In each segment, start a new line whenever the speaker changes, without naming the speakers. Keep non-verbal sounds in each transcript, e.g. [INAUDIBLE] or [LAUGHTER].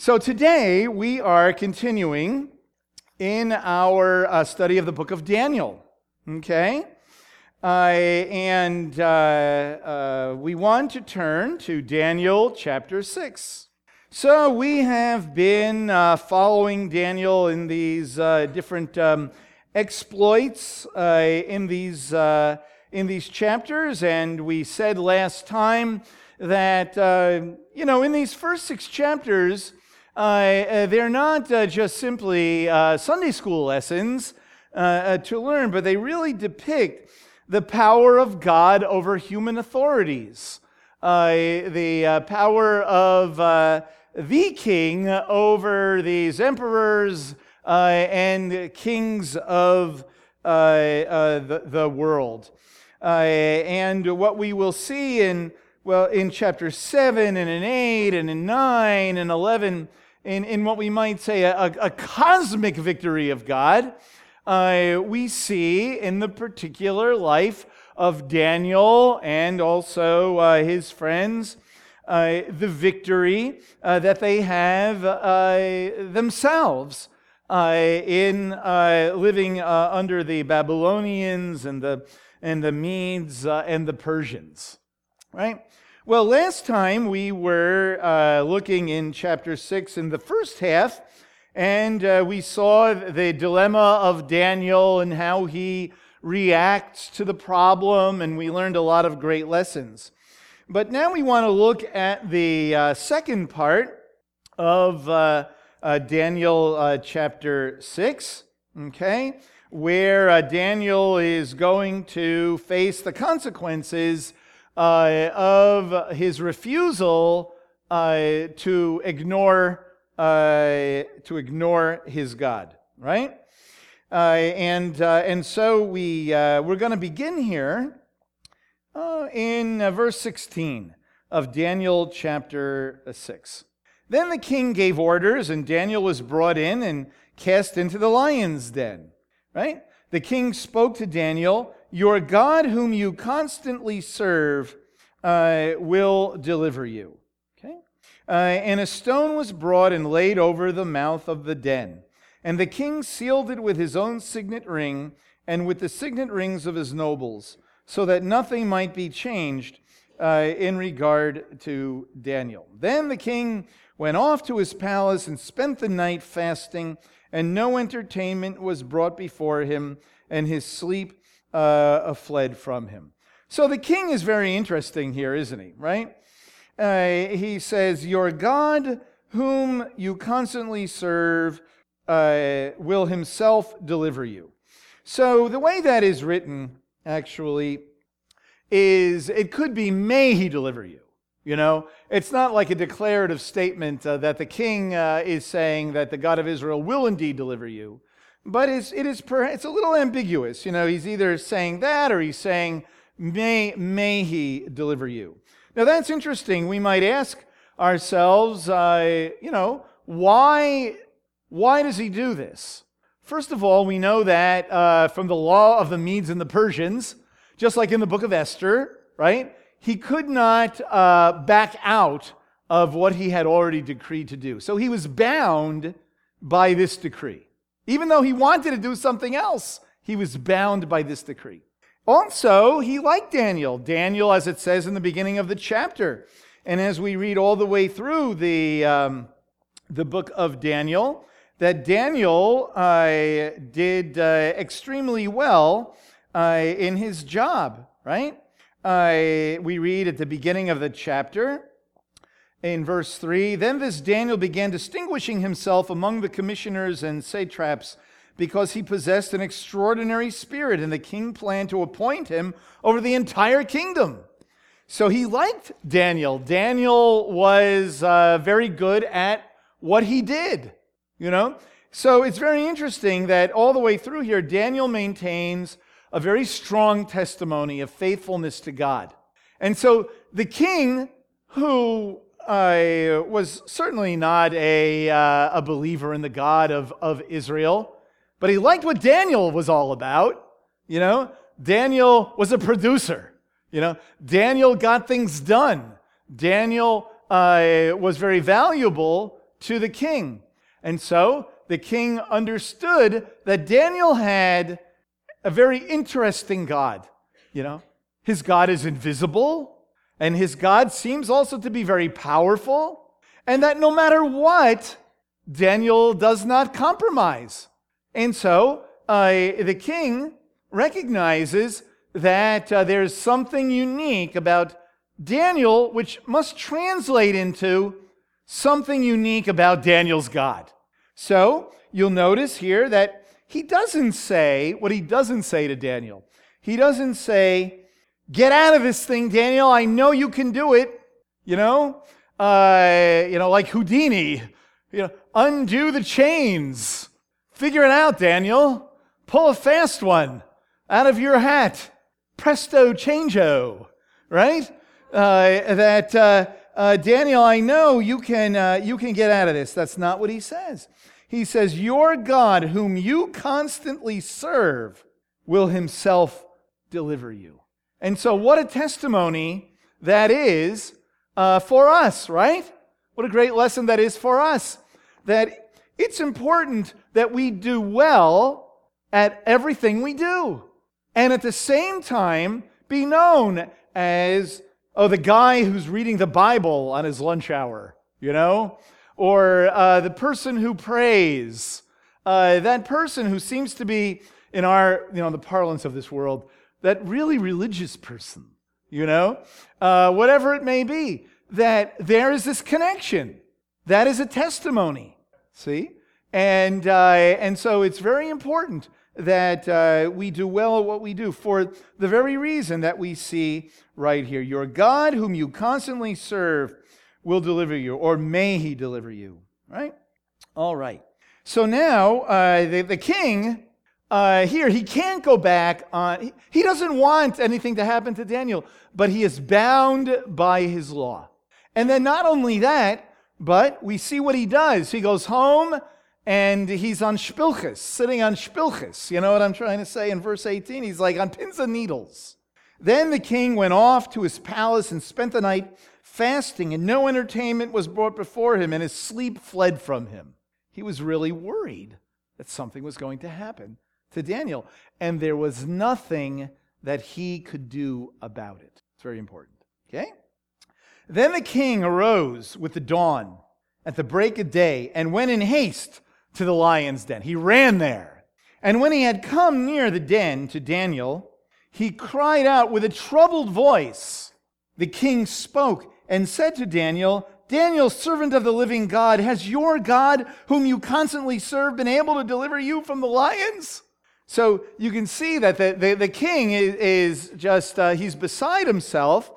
So today we are continuing in our uh, study of the book of Daniel. Okay? Uh, and uh, uh we want to turn to Daniel chapter 6. So we have been uh, following Daniel in these uh, different um, exploits in, these, in these chapters, and we said last time that, you know, in these first six chapters, Uh, uh, they're not uh, just simply uh, Sunday school lessons uh, uh, to learn, but they really depict the power of God over human authorities, uh, the power of the king over these emperors and kings of the, the, world. and what we will see in well, in chapter 7 and in 8 and in 9 and 11 in, in what we might say a, a cosmic victory of God, uh, we see in the particular life of Daniel and also uh, his friends uh, the victory uh, that they have uh, themselves uh, in living under the Babylonians and the, and the Medes and the Persians. Right? Well, last time we were uh, looking in chapter 6 in the first half, and uh, we saw the dilemma of Daniel and how he reacts to the problem, and we learned a lot of great lessons. But now we want to look at the uh, second part of uh, uh, Daniel uh, chapter 6, okay, where Daniel is going to face the consequences uh, of his refusal uh, to ignore uh, to ignore his God, right? Uh, and uh, and so we uh, we're going to begin here in verse 16 of Daniel chapter 6. Then the king gave orders, and Daniel was brought in and cast into the lion's den. Right? The king spoke to Daniel your God, whom you constantly serve, uh, will deliver you. Okay? Uh, and a stone was brought and laid over the mouth of the den. And the king sealed it with his own signet ring and with the signet rings of his nobles, so that nothing might be changed uh, in regard to Daniel. Then the king went off to his palace and spent the night fasting, and no entertainment was brought before him, and his sleep uh, fled from him. So the king is very interesting here, isn't he? Right? Uh, he says, Your God, whom you constantly serve, uh, will himself deliver you. So the way that is written, actually, is it could be, May he deliver you. You know, it's not like a declarative statement uh, that the king uh, is saying that the God of Israel will indeed deliver you. But it's, it is per, it's a little ambiguous. You know, he's either saying that or he's saying, may, may he deliver you. Now that's interesting. We might ask ourselves, uh, you know, why, why does he do this? First of all, we know that uh, from the law of the Medes and the Persians, just like in the book of Esther, right? He could not uh, back out of what he had already decreed to do. So he was bound by this decree. Even though he wanted to do something else, he was bound by this decree. Also, he liked Daniel. Daniel, as it says in the beginning of the chapter. And as we read all the way through the, um, the book of Daniel, that Daniel uh, did uh, extremely well uh, in his job, right? Uh, we read at the beginning of the chapter in verse 3 Then this Daniel began distinguishing himself among the commissioners and satraps because he possessed an extraordinary spirit, and the king planned to appoint him over the entire kingdom. So he liked Daniel. Daniel was uh, very good at what he did, you know? So it's very interesting that all the way through here, Daniel maintains a very strong testimony of faithfulness to God. And so the king, who uh, was certainly not a, uh, a believer in the God of, of Israel, but he liked what Daniel was all about. You know, Daniel was a producer. You know, Daniel got things done. Daniel uh, was very valuable to the king. And so the king understood that Daniel had a very interesting God. You know, his God is invisible, and his God seems also to be very powerful, and that no matter what, Daniel does not compromise. And so uh, the king recognizes that uh, there's something unique about Daniel, which must translate into something unique about Daniel's God. So you'll notice here that he doesn't say what he doesn't say to Daniel. He doesn't say, Get out of this thing, Daniel. I know you can do it. You know, uh, you know, like Houdini. You know, undo the chains. Figure it out, Daniel. Pull a fast one out of your hat. Presto changeo, right? Uh, that uh, uh, Daniel, I know you can uh, you can get out of this. That's not what he says. He says, "Your God, whom you constantly serve, will Himself deliver you." And so, what a testimony that is uh, for us, right? What a great lesson that is for us. That it's important that we do well at everything we do and at the same time be known as, oh, the guy who's reading the Bible on his lunch hour, you know? Or uh, the person who prays, uh, that person who seems to be, in our, you know, the parlance of this world, that really religious person, you know? Uh, whatever it may be, that there is this connection. That is a testimony, see? And, uh, and so it's very important that uh, we do well at what we do for the very reason that we see right here. Your God, whom you constantly serve, will deliver you, or may he deliver you. Right? All right. So now uh, the, the king uh, here, he can't go back on, he doesn't want anything to happen to Daniel, but he is bound by his law. And then not only that, but we see what he does. He goes home and he's on shpilkes, sitting on shpilkes. You know what I'm trying to say in verse 18? He's like on pins and needles. Then the king went off to his palace and spent the night fasting, and no entertainment was brought before him, and his sleep fled from him. He was really worried that something was going to happen to Daniel, and there was nothing that he could do about it. It's very important. Okay? Then the king arose with the dawn at the break of day and went in haste to the lion's den. He ran there. And when he had come near the den to Daniel, he cried out with a troubled voice. The king spoke and said to Daniel, Daniel, servant of the living God, has your God, whom you constantly serve, been able to deliver you from the lions? So you can see that the, the, the king is, is just, uh, he's beside himself,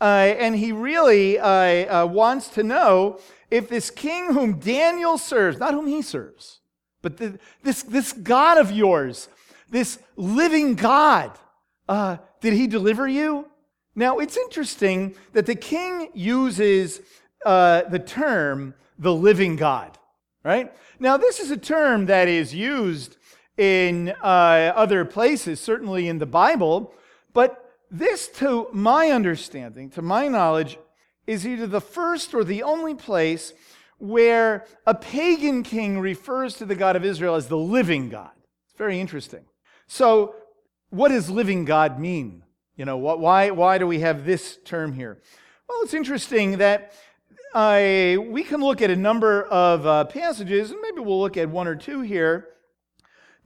uh, and he really uh, uh wants to know if this king whom Daniel serves, not whom he serves, but the, this, this God of yours, this living God, uh, did he deliver you? Now, it's interesting that the king uses uh, the term the living God, right? Now, this is a term that is used in uh, other places, certainly in the Bible, but this, to my understanding, to my knowledge, is either the first or the only place where a pagan king refers to the God of Israel as the living God. It's very interesting. So, what does living God mean? You know, why, why do we have this term here? Well, it's interesting that uh, we can look at a number of uh, passages, and maybe we'll look at one or two here.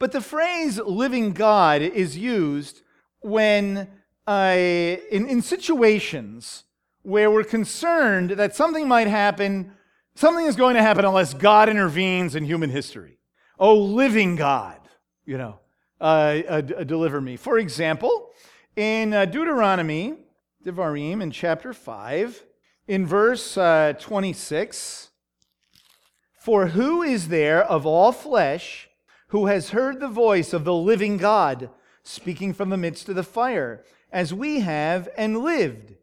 But the phrase living God is used when, uh, in, in situations where we're concerned that something might happen, something is going to happen unless God intervenes in human history. Oh, living God, you know, uh, uh, deliver me. For example, in uh, Deuteronomy, Devarim, in chapter 5, in verse uh, 26, for who is there of all flesh who has heard the voice of the living God speaking from the midst of the fire, as we have and lived?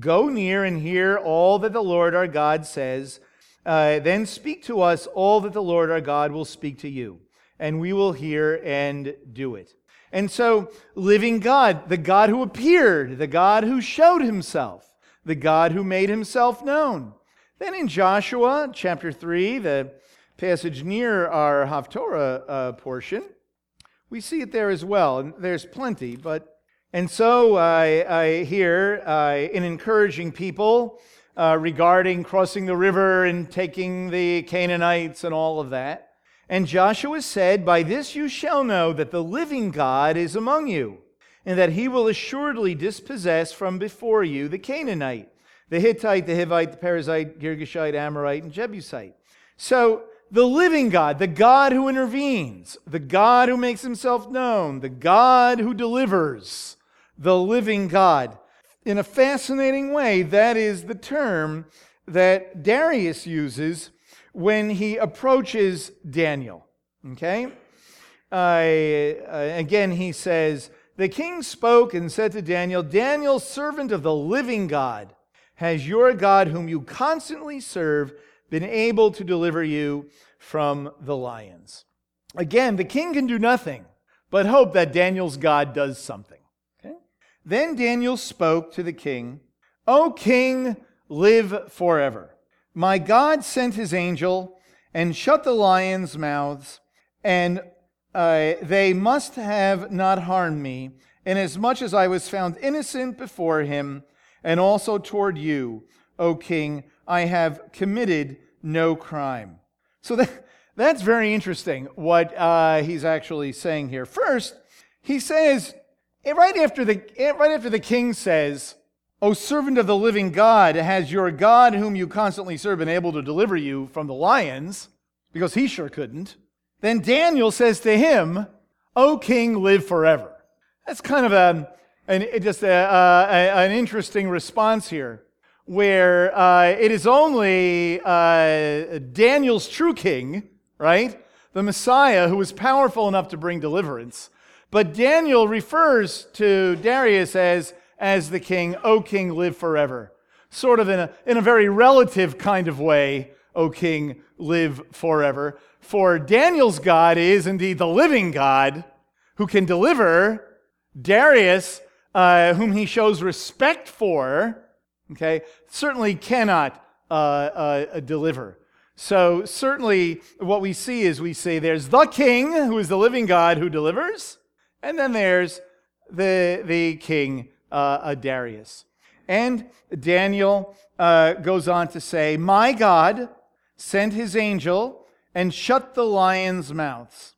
Go near and hear all that the Lord our God says. Uh, then speak to us all that the Lord our God will speak to you, and we will hear and do it. And so, living God, the God who appeared, the God who showed himself, the God who made himself known. Then in Joshua chapter 3, the passage near our Haftorah uh, portion, we see it there as well. And there's plenty, but and so I, I hear uh, in encouraging people uh, regarding crossing the river and taking the Canaanites and all of that. And Joshua said, By this you shall know that the living God is among you, and that he will assuredly dispossess from before you the Canaanite, the Hittite, the Hivite, the Perizzite, Girgashite, Amorite, and Jebusite. So the living God, the God who intervenes, the God who makes himself known, the God who delivers, the living God. In a fascinating way, that is the term that Darius uses when he approaches Daniel. Okay? Uh, again, he says, The king spoke and said to Daniel, Daniel, servant of the living God, has your God, whom you constantly serve, been able to deliver you from the lions? Again, the king can do nothing but hope that Daniel's God does something. Okay? Then Daniel spoke to the king, O king, live forever. My God sent his angel and shut the lions' mouths, and uh, they must have not harmed me, inasmuch as I was found innocent before him, and also toward you, O king, I have committed no crime. So that, that's very interesting what uh, he's actually saying here. First, he says, right after the, right after the king says, O servant of the living God, has your God, whom you constantly serve, been able to deliver you from the lions? Because he sure couldn't. Then Daniel says to him, O king, live forever. That's kind of a, an, just a, a, an interesting response here, where uh, it is only uh, Daniel's true king, right? The Messiah who was powerful enough to bring deliverance. But Daniel refers to Darius as as the king, O king, live forever. Sort of in a, in a very relative kind of way, O king, live forever. For Daniel's God is indeed the living God who can deliver Darius, uh, whom he shows respect for, okay, certainly cannot uh, uh, deliver. So, certainly, what we see is we say there's the king, who is the living God who delivers, and then there's the, the king uh, Darius. And Daniel uh, goes on to say, My God sent his angel and shut the lions' mouths,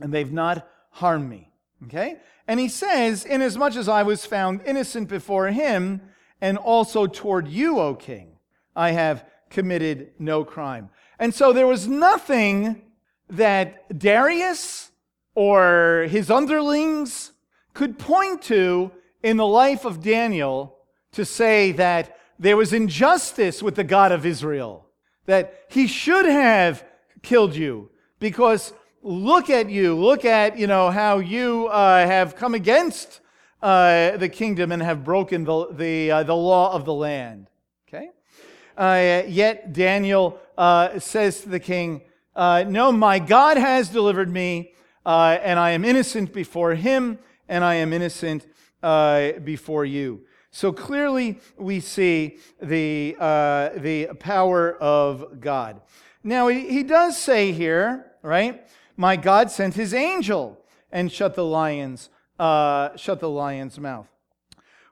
and they've not harmed me. Okay? And he says, Inasmuch as I was found innocent before him, and also toward you, O king, I have committed no crime. And so there was nothing that Darius or his underlings could point to in the life of Daniel to say that there was injustice with the God of Israel, that he should have killed you because look at you, look at, you know, how you uh, have come against uh, the kingdom and have broken the, the, uh, the law of the land. Okay? Uh, yet Daniel uh, says to the king, uh, No, my God has delivered me, and I am innocent before him, and I am innocent uh, before you. So clearly, we see the, uh, the power of God. Now, he, he does say here, right? My God sent his angel and shut the lion's, uh, shut the lion's mouth.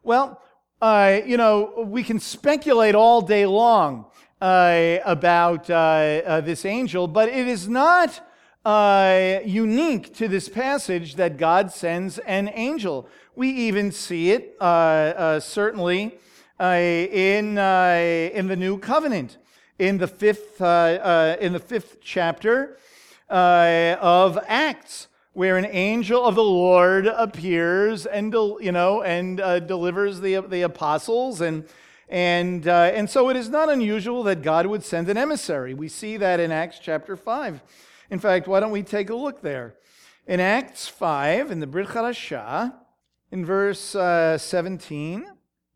Well, uh, you know, we can speculate all day long uh, about uh, uh, this angel, but it is not uh, unique to this passage that God sends an angel. We even see it uh, uh, certainly uh, in, uh, in the New Covenant, in the fifth, uh, in the fifth chapter of Acts, where an angel of the Lord appears and you know and delivers the, the apostles and. And, and so it is not unusual that God would send an emissary. We see that in Acts chapter 5. In fact, why don't we take a look there? In Acts 5, in the Brit Hadashah, in verse uh, 17,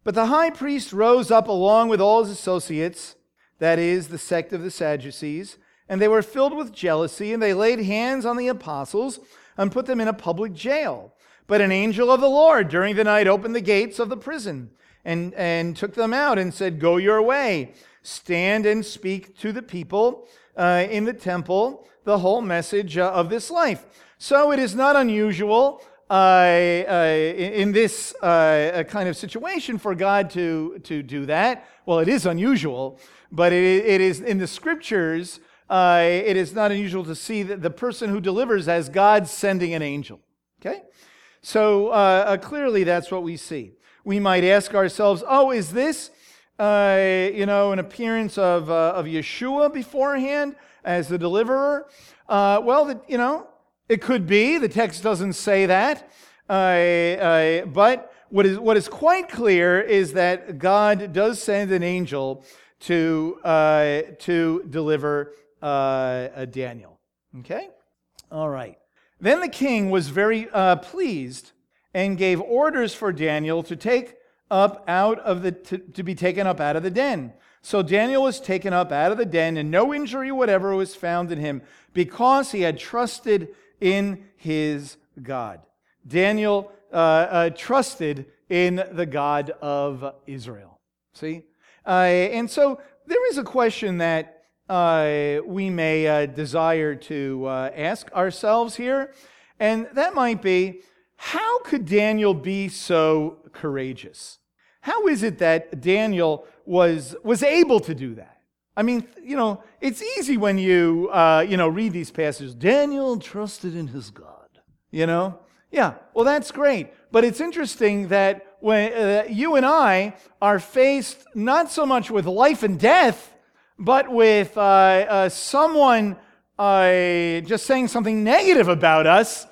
but the high priest rose up along with all his associates, that is, the sect of the Sadducees, and they were filled with jealousy, and they laid hands on the apostles and put them in a public jail. But an angel of the Lord during the night opened the gates of the prison and, and took them out and said, Go your way, stand and speak to the people uh, in the temple the whole message uh, of this life. So it is not unusual uh, uh in this uh, kind of situation for God to, to do that. Well, it is unusual, but it, it is in the scriptures, uh, it is not unusual to see that the person who delivers as God sending an angel. Okay? So clearly that's what we see. We might ask ourselves, oh, is this, you know, an appearance of, of Yeshua beforehand? as the deliverer? Uh, well, the, you know, it could be. The text doesn't say that. Uh, uh, but what is, what is quite clear is that God does send an angel to, uh, to deliver uh, Daniel. Okay? All right. Then the king was very uh, pleased and gave orders for Daniel to take up out of the to, to be taken up out of the den. So Daniel was taken up out of the den, and no injury whatever was found in him, because he had trusted in his God. Daniel uh, uh, trusted in the God of Israel. See? Uh, and so there is a question that uh, we may uh, desire to uh, ask ourselves here, and that might be how could Daniel be so courageous? How is it that Daniel was, was able to do that? I mean, you know, it's easy when you, uh, you know, read these passages. Daniel trusted in his God, you know? Yeah, well, that's great. But it's interesting that when uh, you and I are faced not so much with life and death, but with uh, uh someone uh, just saying something negative about us,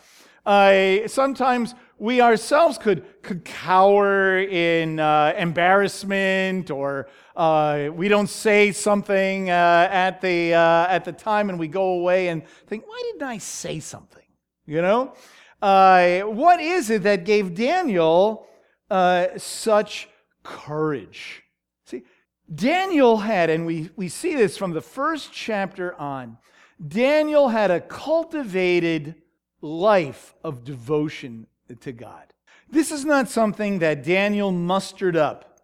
uh, sometimes we ourselves could, could cower in uh, embarrassment or uh, we don't say something at, the, at the time and we go away and think, why didn't I say something? You know? What is it that gave Daniel such courage? Daniel had, and we, we see this from the first chapter on, Daniel had a cultivated life of devotion to God. This is not something that Daniel mustered up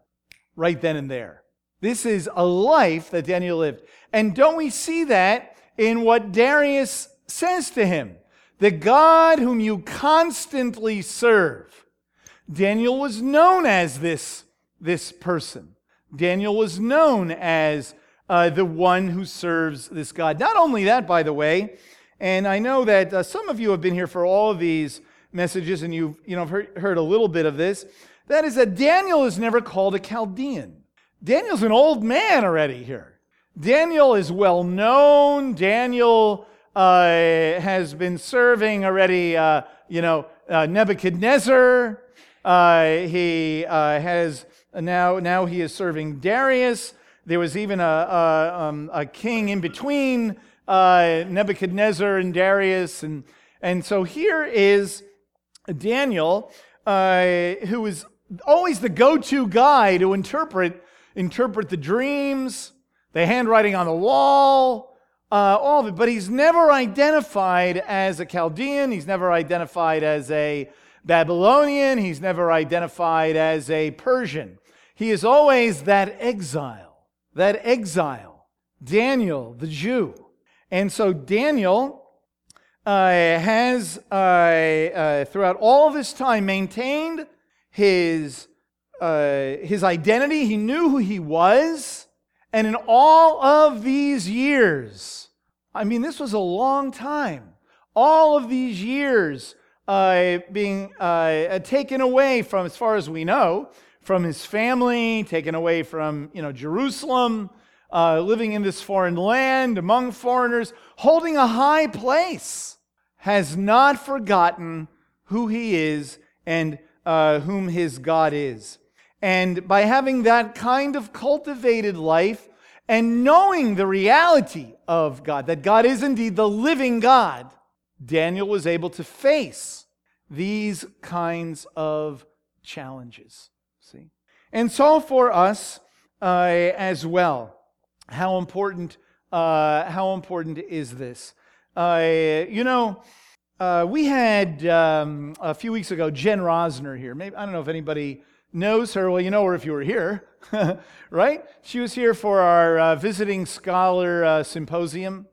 right then and there. This is a life that Daniel lived. And don't we see that in what Darius says to him? The God whom you constantly serve. Daniel was known as this, this person. Daniel was known as uh, the one who serves this God. Not only that, by the way, and I know that uh, some of you have been here for all of these messages, and you've you know, heard, heard a little bit of this. That is that Daniel is never called a Chaldean. Daniel's an old man already here. Daniel is well known. Daniel uh, has been serving already, uh, you know, uh, Nebuchadnezzar. Uh, he uh, has now, now he is serving Darius. There was even a, a, um, a king in between uh, Nebuchadnezzar and Darius. And, and so here is Daniel, uh, who is always the go to guy to interpret, interpret the dreams, the handwriting on the wall, uh, all of it. But he's never identified as a Chaldean, he's never identified as a Babylonian, he's never identified as a Persian. He is always that exile, that exile, Daniel, the Jew. And so Daniel uh, has, uh, uh, throughout all this time, maintained his, uh, his identity. He knew who he was. And in all of these years, I mean, this was a long time, all of these years uh, being uh, taken away from, as far as we know, from his family, taken away from, you know, Jerusalem, uh, living in this foreign land among foreigners, holding a high place, has not forgotten who he is and uh, whom his God is. And by having that kind of cultivated life and knowing the reality of God, that God is indeed the living God, Daniel was able to face these kinds of challenges. And so for us uh, as well, how important, uh, how important is this? Uh, you know, uh, we had um, a few weeks ago Jen Rosner here. Maybe I don't know if anybody knows her, well, you know her if you were here, [LAUGHS] right? She was here for our uh, visiting scholar uh, symposium.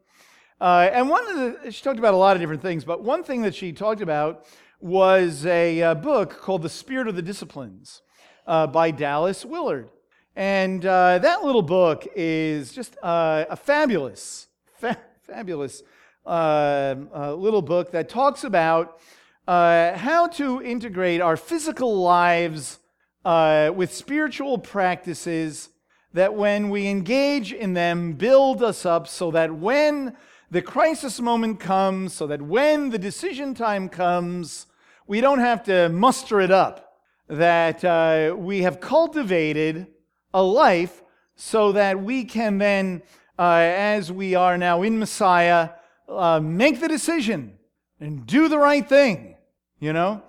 And one of the, she talked about a lot of different things, but one thing that she talked about was a uh, book called The Spirit of the Disciplines uh, by Dallas Willard. And uh, that little book is just a fabulous, fa- fabulous little book that talks about uh, how to integrate our physical lives uh, with spiritual practices that when we engage in them build us up so that when the crisis moment comes, so that when the decision time comes, we don't have to muster it up, that uh, we have cultivated a life so that we can then, uh, as we are now in Messiah, uh, make the decision and do the right thing, you know?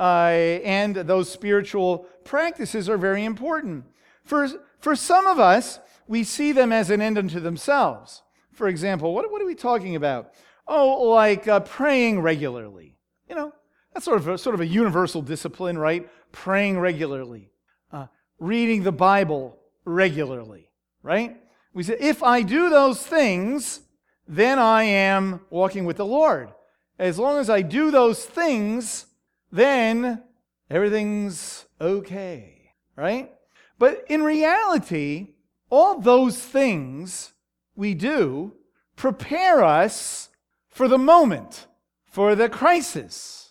Uh, and those spiritual practices are very important. For, for some of us, we see them as an end unto themselves. For example, what, what are we talking about? Oh, like uh, praying regularly. You know, that's sort of a, sort of a universal discipline, right? Praying regularly, uh, reading the Bible regularly, right? We say, if I do those things, then I am walking with the Lord. As long as I do those things, then everything's okay, right? But in reality, all those things we do prepare us for the moment, for the crisis,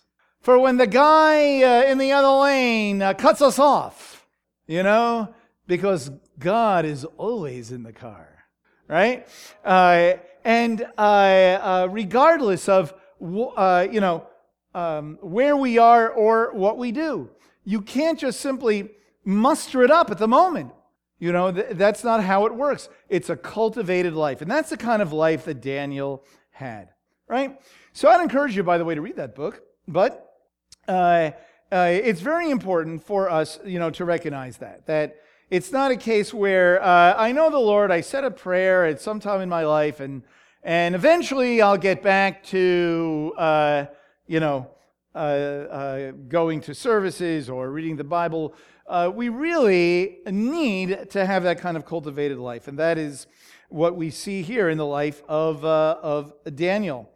for when the guy uh, in the other lane uh, cuts us off, you know, because God is always in the car, right? Uh, and uh, uh, regardless of uh, you know, um, where we are or what we do. You can't just simply muster it up at the moment. You know, th- that's not how it works. It's a cultivated life. And that's the kind of life that Daniel had, right? So I'd encourage you, by the way, to read that book. But uh, uh, it's very important for us, you know, to recognize that. That it's not a case where uh, I know the Lord, I said a prayer at some time in my life, and and eventually I'll get back to, uh, you know, uh, uh, going to services or reading the Bible. Uh, we really need to have that kind of cultivated life. And that is what we see here in the life of, of Daniel.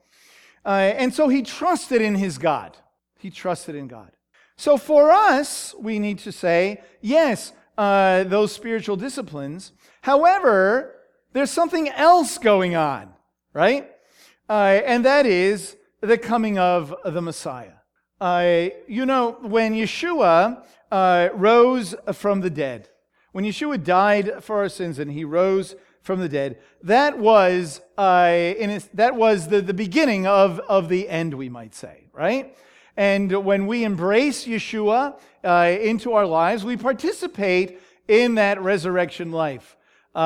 And so he trusted in his God. He trusted in God. So for us, we need to say, yes, those spiritual disciplines. However, there's something else going on right? Uh, and that is the coming of the Messiah. Uh, you know, when Yeshua uh, rose from the dead, when Yeshua died for our sins and he rose from the dead, that was, uh, that was the, the beginning of, of the end, we might say, right? And when we embrace Yeshua uh, into our lives, we participate in that resurrection life. Uh,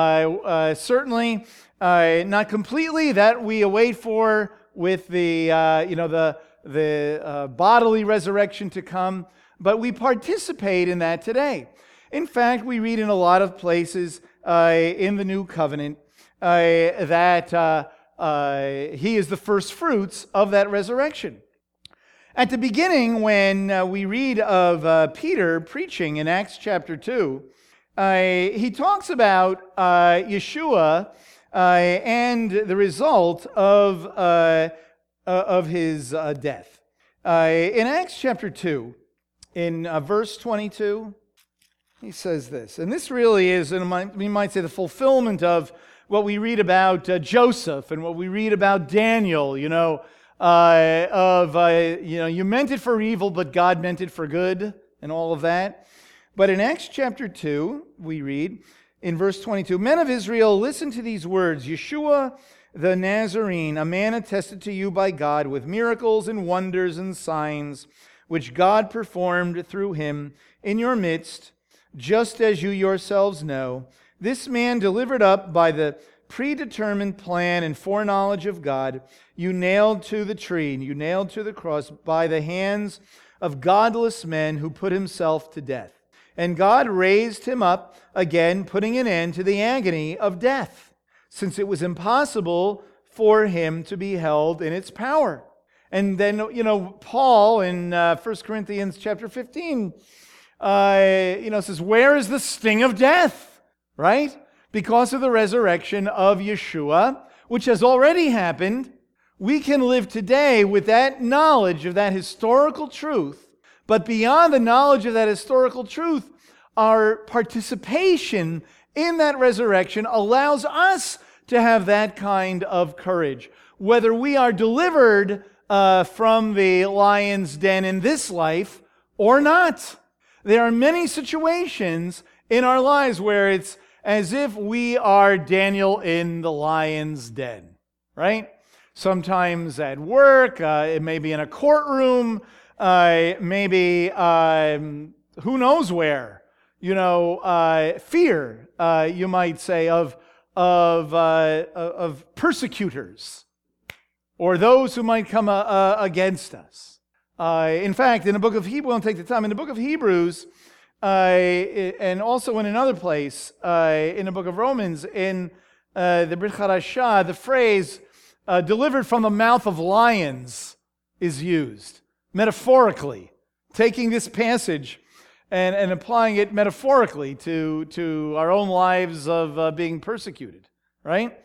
uh, certainly, uh, not completely, that we await for with the, uh, you know, the, the uh, bodily resurrection to come, but we participate in that today. In fact, we read in a lot of places in the New Covenant that he is the first fruits of that resurrection. At the beginning, when uh, we read of uh, Peter preaching in Acts chapter 2, uh, he talks about uh, Yeshua uh, and the result of, uh, of his death. in Acts chapter 2, in verse 22, he says this, and this really is, and we might say, the fulfillment of what we read about Joseph and what we read about Daniel, you know, of, uh, you know, you meant it for evil, but God meant it for good, and all of that. But in Acts chapter 2, we read in verse 22 Men of Israel, listen to these words Yeshua the Nazarene, a man attested to you by God with miracles and wonders and signs, which God performed through him in your midst, just as you yourselves know. This man delivered up by the predetermined plan and foreknowledge of God, you nailed to the tree, you nailed to the cross by the hands of godless men who put himself to death. And God raised him up again, putting an end to the agony of death, since it was impossible for him to be held in its power. And then, you know, Paul in uh, 1 Corinthians chapter 15 uh, you know, says, Where is the sting of death? Right? Because of the resurrection of Yeshua, which has already happened, we can live today with that knowledge of that historical truth. But beyond the knowledge of that historical truth, our participation in that resurrection allows us to have that kind of courage. Whether we are delivered uh, from the lion's den in this life or not. There are many situations in our lives where it's as if we are Daniel in the lion's den, right? Sometimes at work, uh, it may be in a courtroom, uh, maybe um, who knows where. You know, uh, fear, uh, you might say, of, of, uh, of persecutors or those who might come uh, against us. Uh, in fact, in the book of Hebrews, we won't take the time, in the book of Hebrews, uh, and also in another place, uh, in the book of Romans, in uh, the Brit Hadashah, the phrase uh, delivered from the mouth of lions is used, metaphorically, taking this passage and, and applying it metaphorically to, to our own lives of uh, being persecuted, right?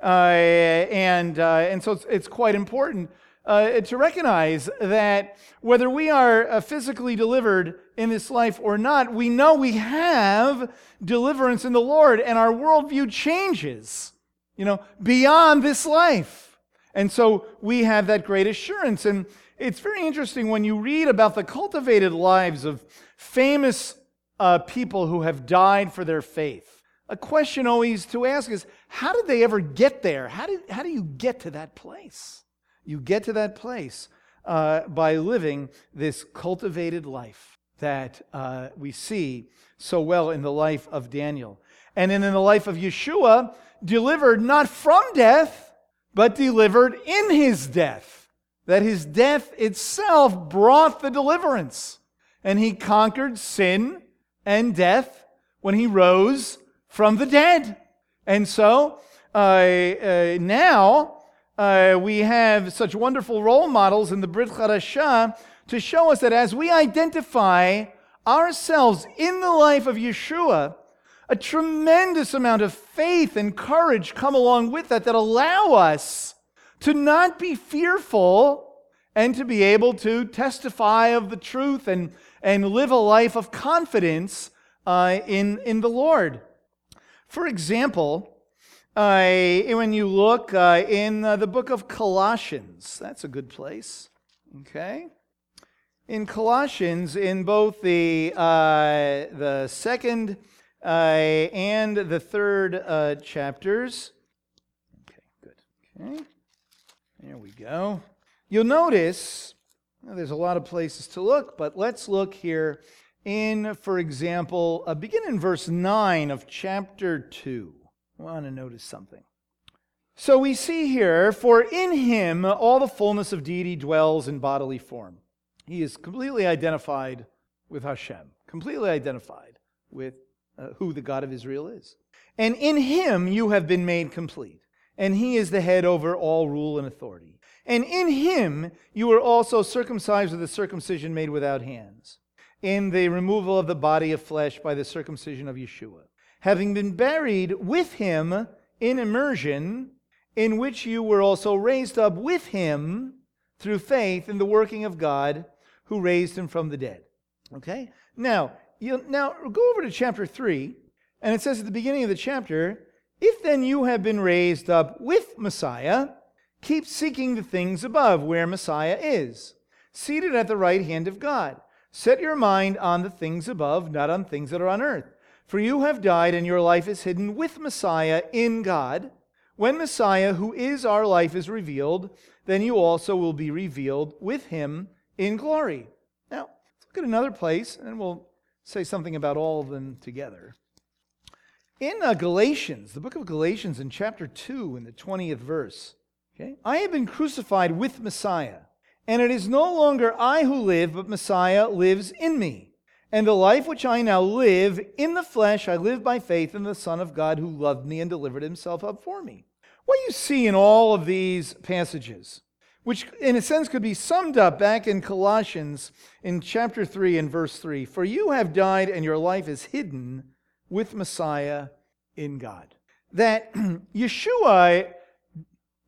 and, and so it's, it's quite important uh, to recognize that whether we are uh, physically delivered in this life or not, we know we have deliverance in the Lord, and our worldview changes, you know, beyond this life. And so we have that great assurance. And it's very interesting when you read about the cultivated lives of famous uh, people who have died for their faith. A question always to ask is how did they ever get there? How, did, how do you get to that place? You get to that place uh, by living this cultivated life that uh, we see so well in the life of Daniel. And in the life of Yeshua, delivered not from death, but delivered in his death. That his death itself brought the deliverance. And he conquered sin and death when he rose from the dead. And so uh, uh now uh, we have such wonderful role models in the Brit Hadashah to show us that as we identify ourselves in the life of Yeshua, a tremendous amount of faith and courage come along with that that allow us to not be fearful and to be able to testify of the truth and, and live a life of confidence uh, in, in the Lord. For example, uh, when you look uh, in uh, the book of Colossians, that's a good place. Okay? In Colossians, in both the, uh, the second uh, and the third uh, chapters. Okay, good. Okay. There we go. You'll notice well, there's a lot of places to look, but let's look here in, for example, begin in verse 9 of chapter 2. Want to notice something. So we see here, for in him all the fullness of deity dwells in bodily form. He is completely identified with Hashem, completely identified with uh, who the God of Israel is. And in him you have been made complete, and he is the head over all rule and authority. And in him you were also circumcised with a circumcision made without hands, in the removal of the body of flesh by the circumcision of Yeshua having been buried with him in immersion, in which you were also raised up with him through faith in the working of God who raised him from the dead. Okay? Now, you now go over to chapter 3, and it says at the beginning of the chapter, if then you have been raised up with Messiah, keep seeking the things above where Messiah is, seated at the right hand of God. Set your mind on the things above, not on things that are on earth. For you have died, and your life is hidden with Messiah in God. When Messiah, who is our life, is revealed, then you also will be revealed with him in glory. Now, let's look at another place, and we'll say something about all of them together. In uh, Galatians, the book of Galatians, in chapter 2, in the 20th verse, okay, I have been crucified with Messiah, and it is no longer I who live, but Messiah lives in me. And the life which I now live in the flesh, I live by faith in the Son of God who loved me and delivered himself up for me. What you see in all of these passages, which in a sense could be summed up back in Colossians in chapter 3 and verse 3 For you have died, and your life is hidden with Messiah in God. That [CLEARS THROAT] Yeshua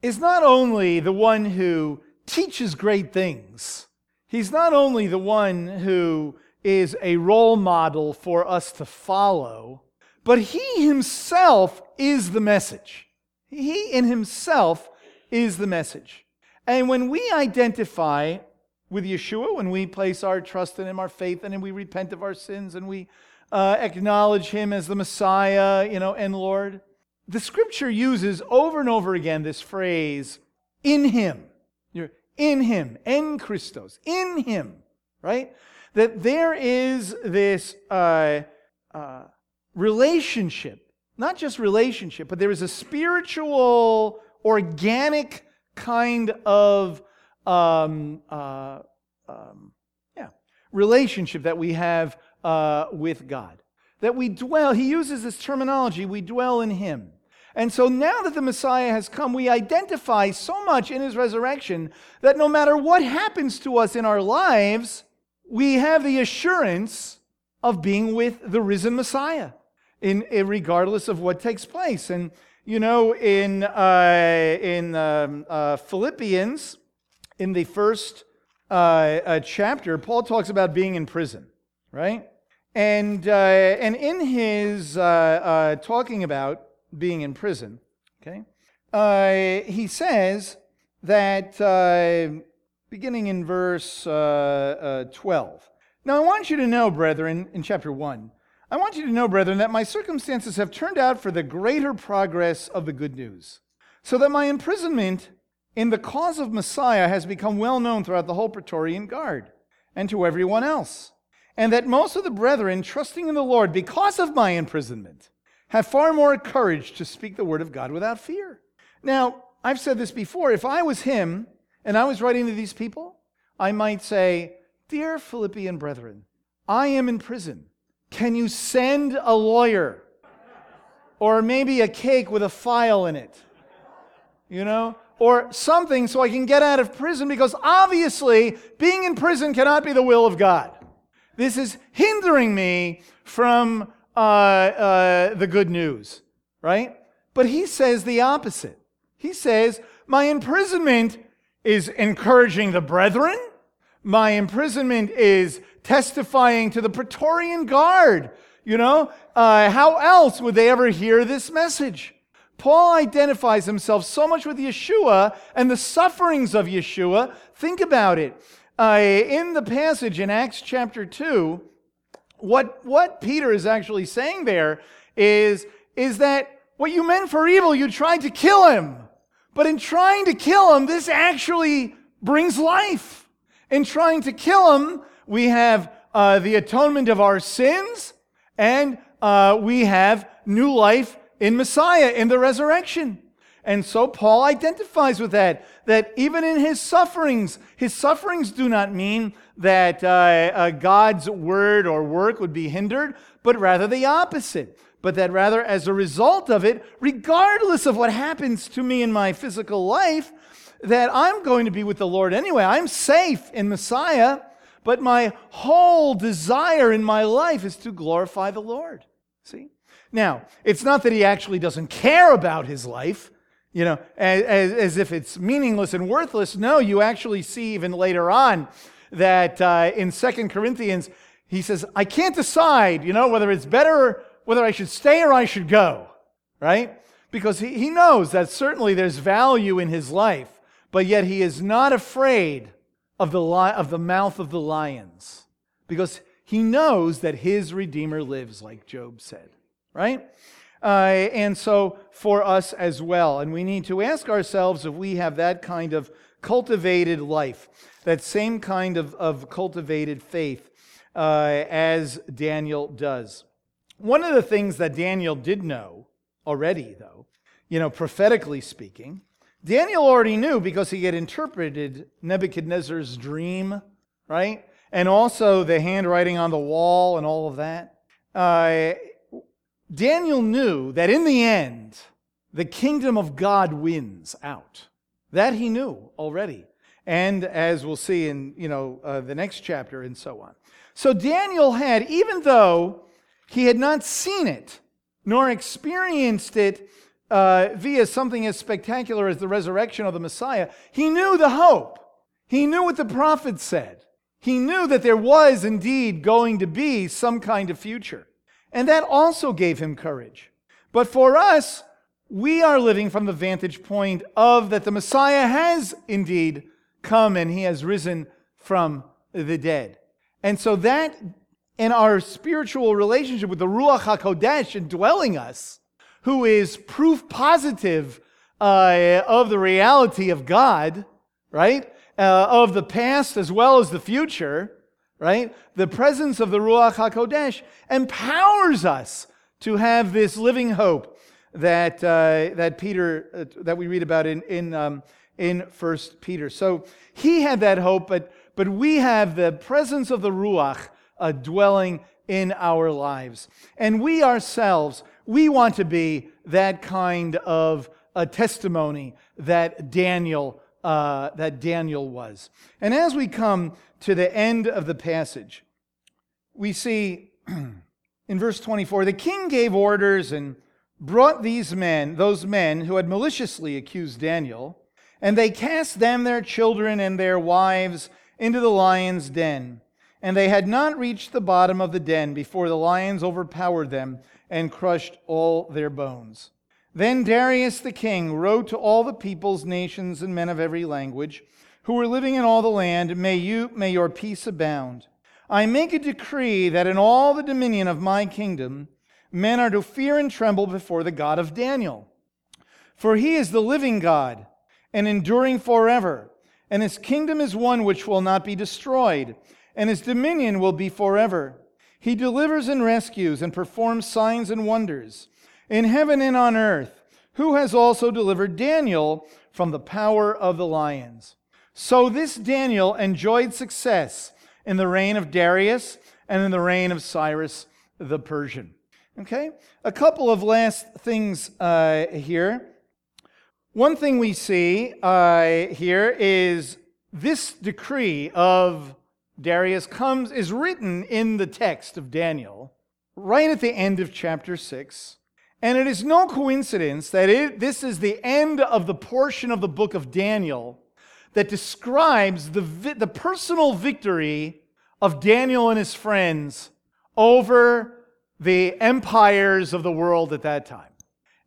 is not only the one who teaches great things, he's not only the one who is a role model for us to follow, but he himself is the message. He in himself is the message. And when we identify with Yeshua, when we place our trust in him, our faith in him, we repent of our sins and we uh, acknowledge him as the Messiah, you know, and Lord, the scripture uses over and over again this phrase, in him. You're in him, en Christos, in him, right? That there is this uh, uh, relationship, not just relationship, but there is a spiritual, organic kind of um, uh, um, yeah, relationship that we have uh, with God. That we dwell, he uses this terminology, we dwell in him. And so now that the Messiah has come, we identify so much in his resurrection that no matter what happens to us in our lives, we have the assurance of being with the risen Messiah, in, in regardless of what takes place. And you know, in, uh, in um, uh, Philippians, in the first uh, uh chapter, Paul talks about being in prison, right? And, uh, and in his uh, talking about being in prison, okay, he says that, beginning in verse uh, uh, 12, Now I want you to know, brethren, in chapter 1, I want you to know, brethren, that my circumstances have turned out for the greater progress of the good news, so that my imprisonment in the cause of Messiah has become well known throughout the whole Praetorian Guard and to everyone else, and that most of the brethren, trusting in the Lord because of my imprisonment, have far more courage to speak the word of God without fear. Now, I've said this before. If I was him and I was writing to these people, I might say, Dear Philippian brethren, I am in prison. Can you send a lawyer? Or maybe a cake with a file in it? You know? Or something so I can get out of prison because obviously being in prison cannot be the will of God. This is hindering me from uh, uh, the good news, right? But he says the opposite. He says, My imprisonment is encouraging the brethren. My imprisonment is testifying to the Praetorian Guard. You know, uh, how else would they ever hear this message? Paul identifies himself so much with Yeshua and the sufferings of Yeshua. Think about it. Uh, in the passage in Acts chapter 2, what, what Peter is actually saying there is, is that what you meant for evil, you tried to kill him. But in trying to kill him, this actually brings life. In trying to kill him, we have uh, the atonement of our sins, and uh, we have new life in Messiah, in the resurrection. And so Paul identifies with that, that even in his sufferings, his sufferings do not mean that uh, uh, God's word or work would be hindered, but rather the opposite. But that rather, as a result of it, regardless of what happens to me in my physical life, that I'm going to be with the Lord anyway. I'm safe in Messiah but my whole desire in my life is to glorify the Lord. See? Now, it's not that he actually doesn't care about his life, you know, as, as if it's meaningless and worthless. No, you actually see even later on that uh, in Second Corinthians, he says, I can't decide, you know, whether it's better, whether I should stay or I should go, right? Because he, he knows that certainly there's value in his life, but yet he is not afraid of the, li- of the mouth of the lions because he knows that his Redeemer lives, like Job said, right? Uh, and so for us as well. And we need to ask ourselves if we have that kind of cultivated life, that same kind of, of cultivated faith uh, as Daniel does. One of the things that Daniel did know already, though, you know, prophetically speaking, Daniel already knew because he had interpreted Nebuchadnezzar's dream, right? And also the handwriting on the wall and all of that. Uh, Daniel knew that in the end, the kingdom of God wins out. That he knew already. and as we'll see in you know uh, the next chapter and so on. So Daniel had, even though he had not seen it nor experienced it uh, via something as spectacular as the resurrection of the Messiah, he knew the hope. He knew what the prophet said. He knew that there was indeed going to be some kind of future. And that also gave him courage. But for us, we are living from the vantage point of that the Messiah has indeed come and he has risen from the dead. And so that in our spiritual relationship with the Ruach HaKodesh indwelling us, who is proof positive uh, of the reality of God, right? Uh, of the past as well as the future, right? The presence of the Ruach HaKodesh empowers us to have this living hope that, uh, that Peter, uh, that we read about in, in, um, in 1 Peter. So he had that hope, but, but we have the presence of the Ruach uh, dwelling in our lives. And we ourselves, we want to be that kind of a testimony that Daniel, uh, that Daniel was. And as we come to the end of the passage, we see [CLEARS THROAT] in verse 24 the king gave orders and brought these men, those men who had maliciously accused Daniel, and they cast them, their children, and their wives into the lion's den. And they had not reached the bottom of the den before the lions overpowered them and crushed all their bones. Then Darius the king wrote to all the peoples, nations, and men of every language who were living in all the land, May you, may your peace abound. I make a decree that in all the dominion of my kingdom, men are to fear and tremble before the God of Daniel. For he is the living God and enduring forever, and his kingdom is one which will not be destroyed, and his dominion will be forever. He delivers and rescues and performs signs and wonders in heaven and on earth, who has also delivered Daniel from the power of the lions. So this Daniel enjoyed success in the reign of Darius and in the reign of Cyrus the Persian. Okay? A couple of last things uh, here. One thing we see uh, here is this decree of Darius comes is written in the text of Daniel right at the end of chapter 6. And it is no coincidence that it, this is the end of the portion of the book of Daniel that describes the, the personal victory of Daniel and his friends over the empires of the world at that time.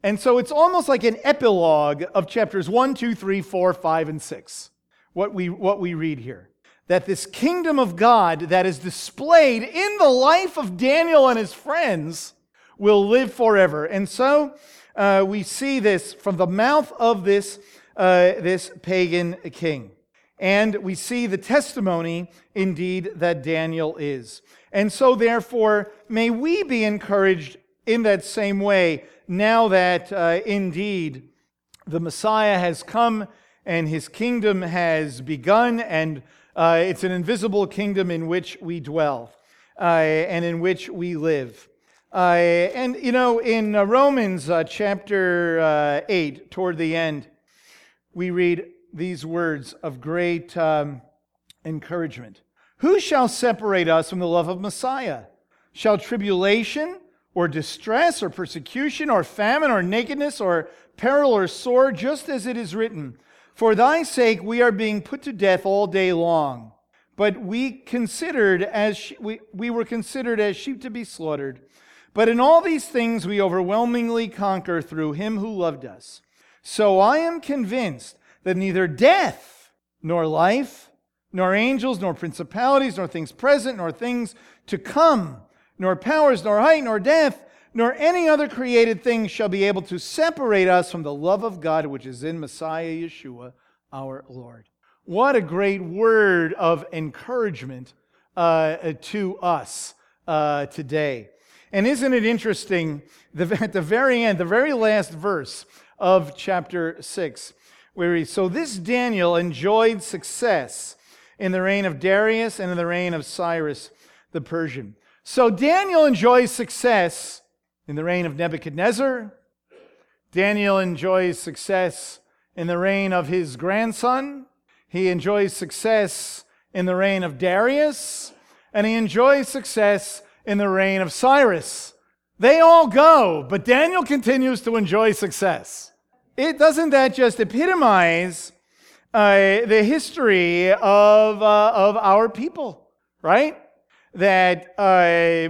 And so it's almost like an epilogue of chapters 1, 2, 3, 4, 5, and 6, what we, what we read here. That this kingdom of God that is displayed in the life of Daniel and his friends will live forever. And so uh, we see this from the mouth of this uh, this pagan king. And we see the testimony, indeed, that Daniel is. And so, therefore, may we be encouraged in that same way now that uh, indeed the Messiah has come and his kingdom has begun, and uh, it's an invisible kingdom in which we dwell uh, and in which we live. Uh, and, you know, in uh, Romans chapter 8, toward the end, we read these words of great um, encouragement Who shall separate us from the love of Messiah? Shall tribulation or distress or persecution or famine or nakedness or peril or sword, just as it is written, For thy sake we are being put to death all day long. But we considered as we, we were considered as sheep to be slaughtered. But in all these things we overwhelmingly conquer through him who loved us. So I am convinced that neither death, nor life, nor angels, nor principalities, nor things present, nor things to come, nor powers, nor height, nor depth, nor any other created thing shall be able to separate us from the love of God which is in Messiah Yeshua, our Lord. What a great word of encouragement uh, to us uh, today. And isn't it interesting? The, [LAUGHS] at the very end, the very last verse of chapter 6, where he, so this Daniel enjoyed success in the reign of Darius and in the reign of Cyrus the Persian. So Daniel enjoys success in the reign of Nebuchadnezzar. Daniel enjoys success in the reign of his grandson. He enjoys success in the reign of Darius, and he enjoys success in the reign of Cyrus. They all go, but Daniel continues to enjoy success. It doesn't that just epitomize uh, the history of, uh, of our people, right? That uh,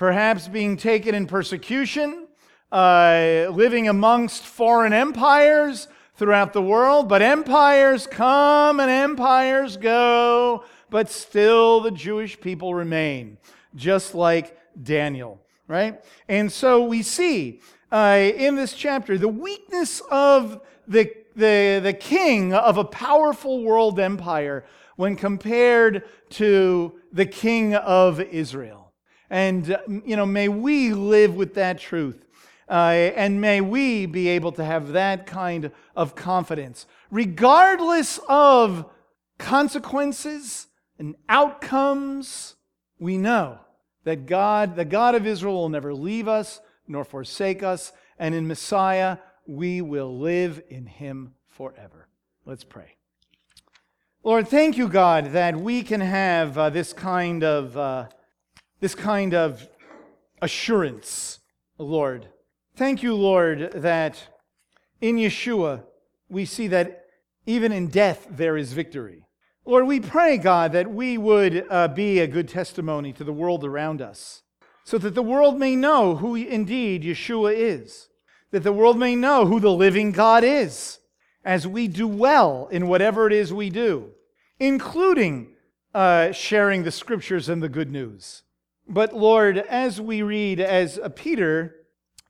perhaps being taken in persecution, uh, living amongst foreign empires throughout the world, but empires come and empires go, but still the Jewish people remain, just like Daniel, right? And so we see uh, in this chapter the weakness of the, the, the king of a powerful world empire when compared to the king of Israel. And, you know, may we live with that truth. Uh, and may we be able to have that kind of confidence, regardless of consequences and outcomes. We know that God, the God of Israel, will never leave us nor forsake us, and in Messiah we will live in him forever. Let's pray. Lord, thank you, God, that we can have uh, this kind of uh, this kind of assurance, Lord. Thank you, Lord, that in Yeshua we see that even in death there is victory. Lord, we pray, God, that we would uh, be a good testimony to the world around us, so that the world may know who indeed Yeshua is, that the world may know who the living God is, as we do well in whatever it is we do, including uh, sharing the scriptures and the good news. But Lord, as we read, as Peter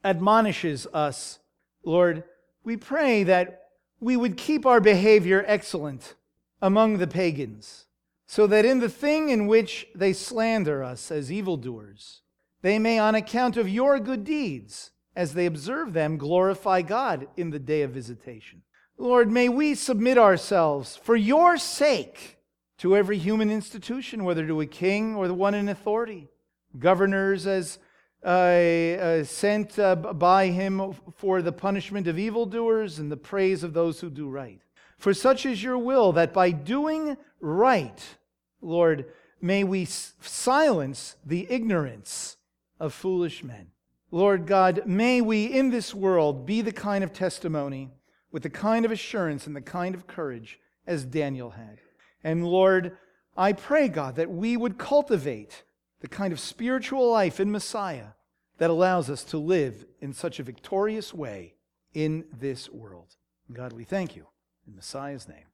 admonishes us, Lord, we pray that we would keep our behavior excellent among the pagans, so that in the thing in which they slander us as evildoers, they may, on account of your good deeds, as they observe them, glorify God in the day of visitation. Lord, may we submit ourselves for your sake to every human institution, whether to a king or the one in authority, governors as uh, uh, sent uh, by him for the punishment of evildoers and the praise of those who do right. For such is your will that by doing right, Lord, may we silence the ignorance of foolish men. Lord God, may we in this world be the kind of testimony with the kind of assurance and the kind of courage as Daniel had. And Lord, I pray, God, that we would cultivate the kind of spiritual life in Messiah that allows us to live in such a victorious way in this world. God, we thank you. In Messiah's name.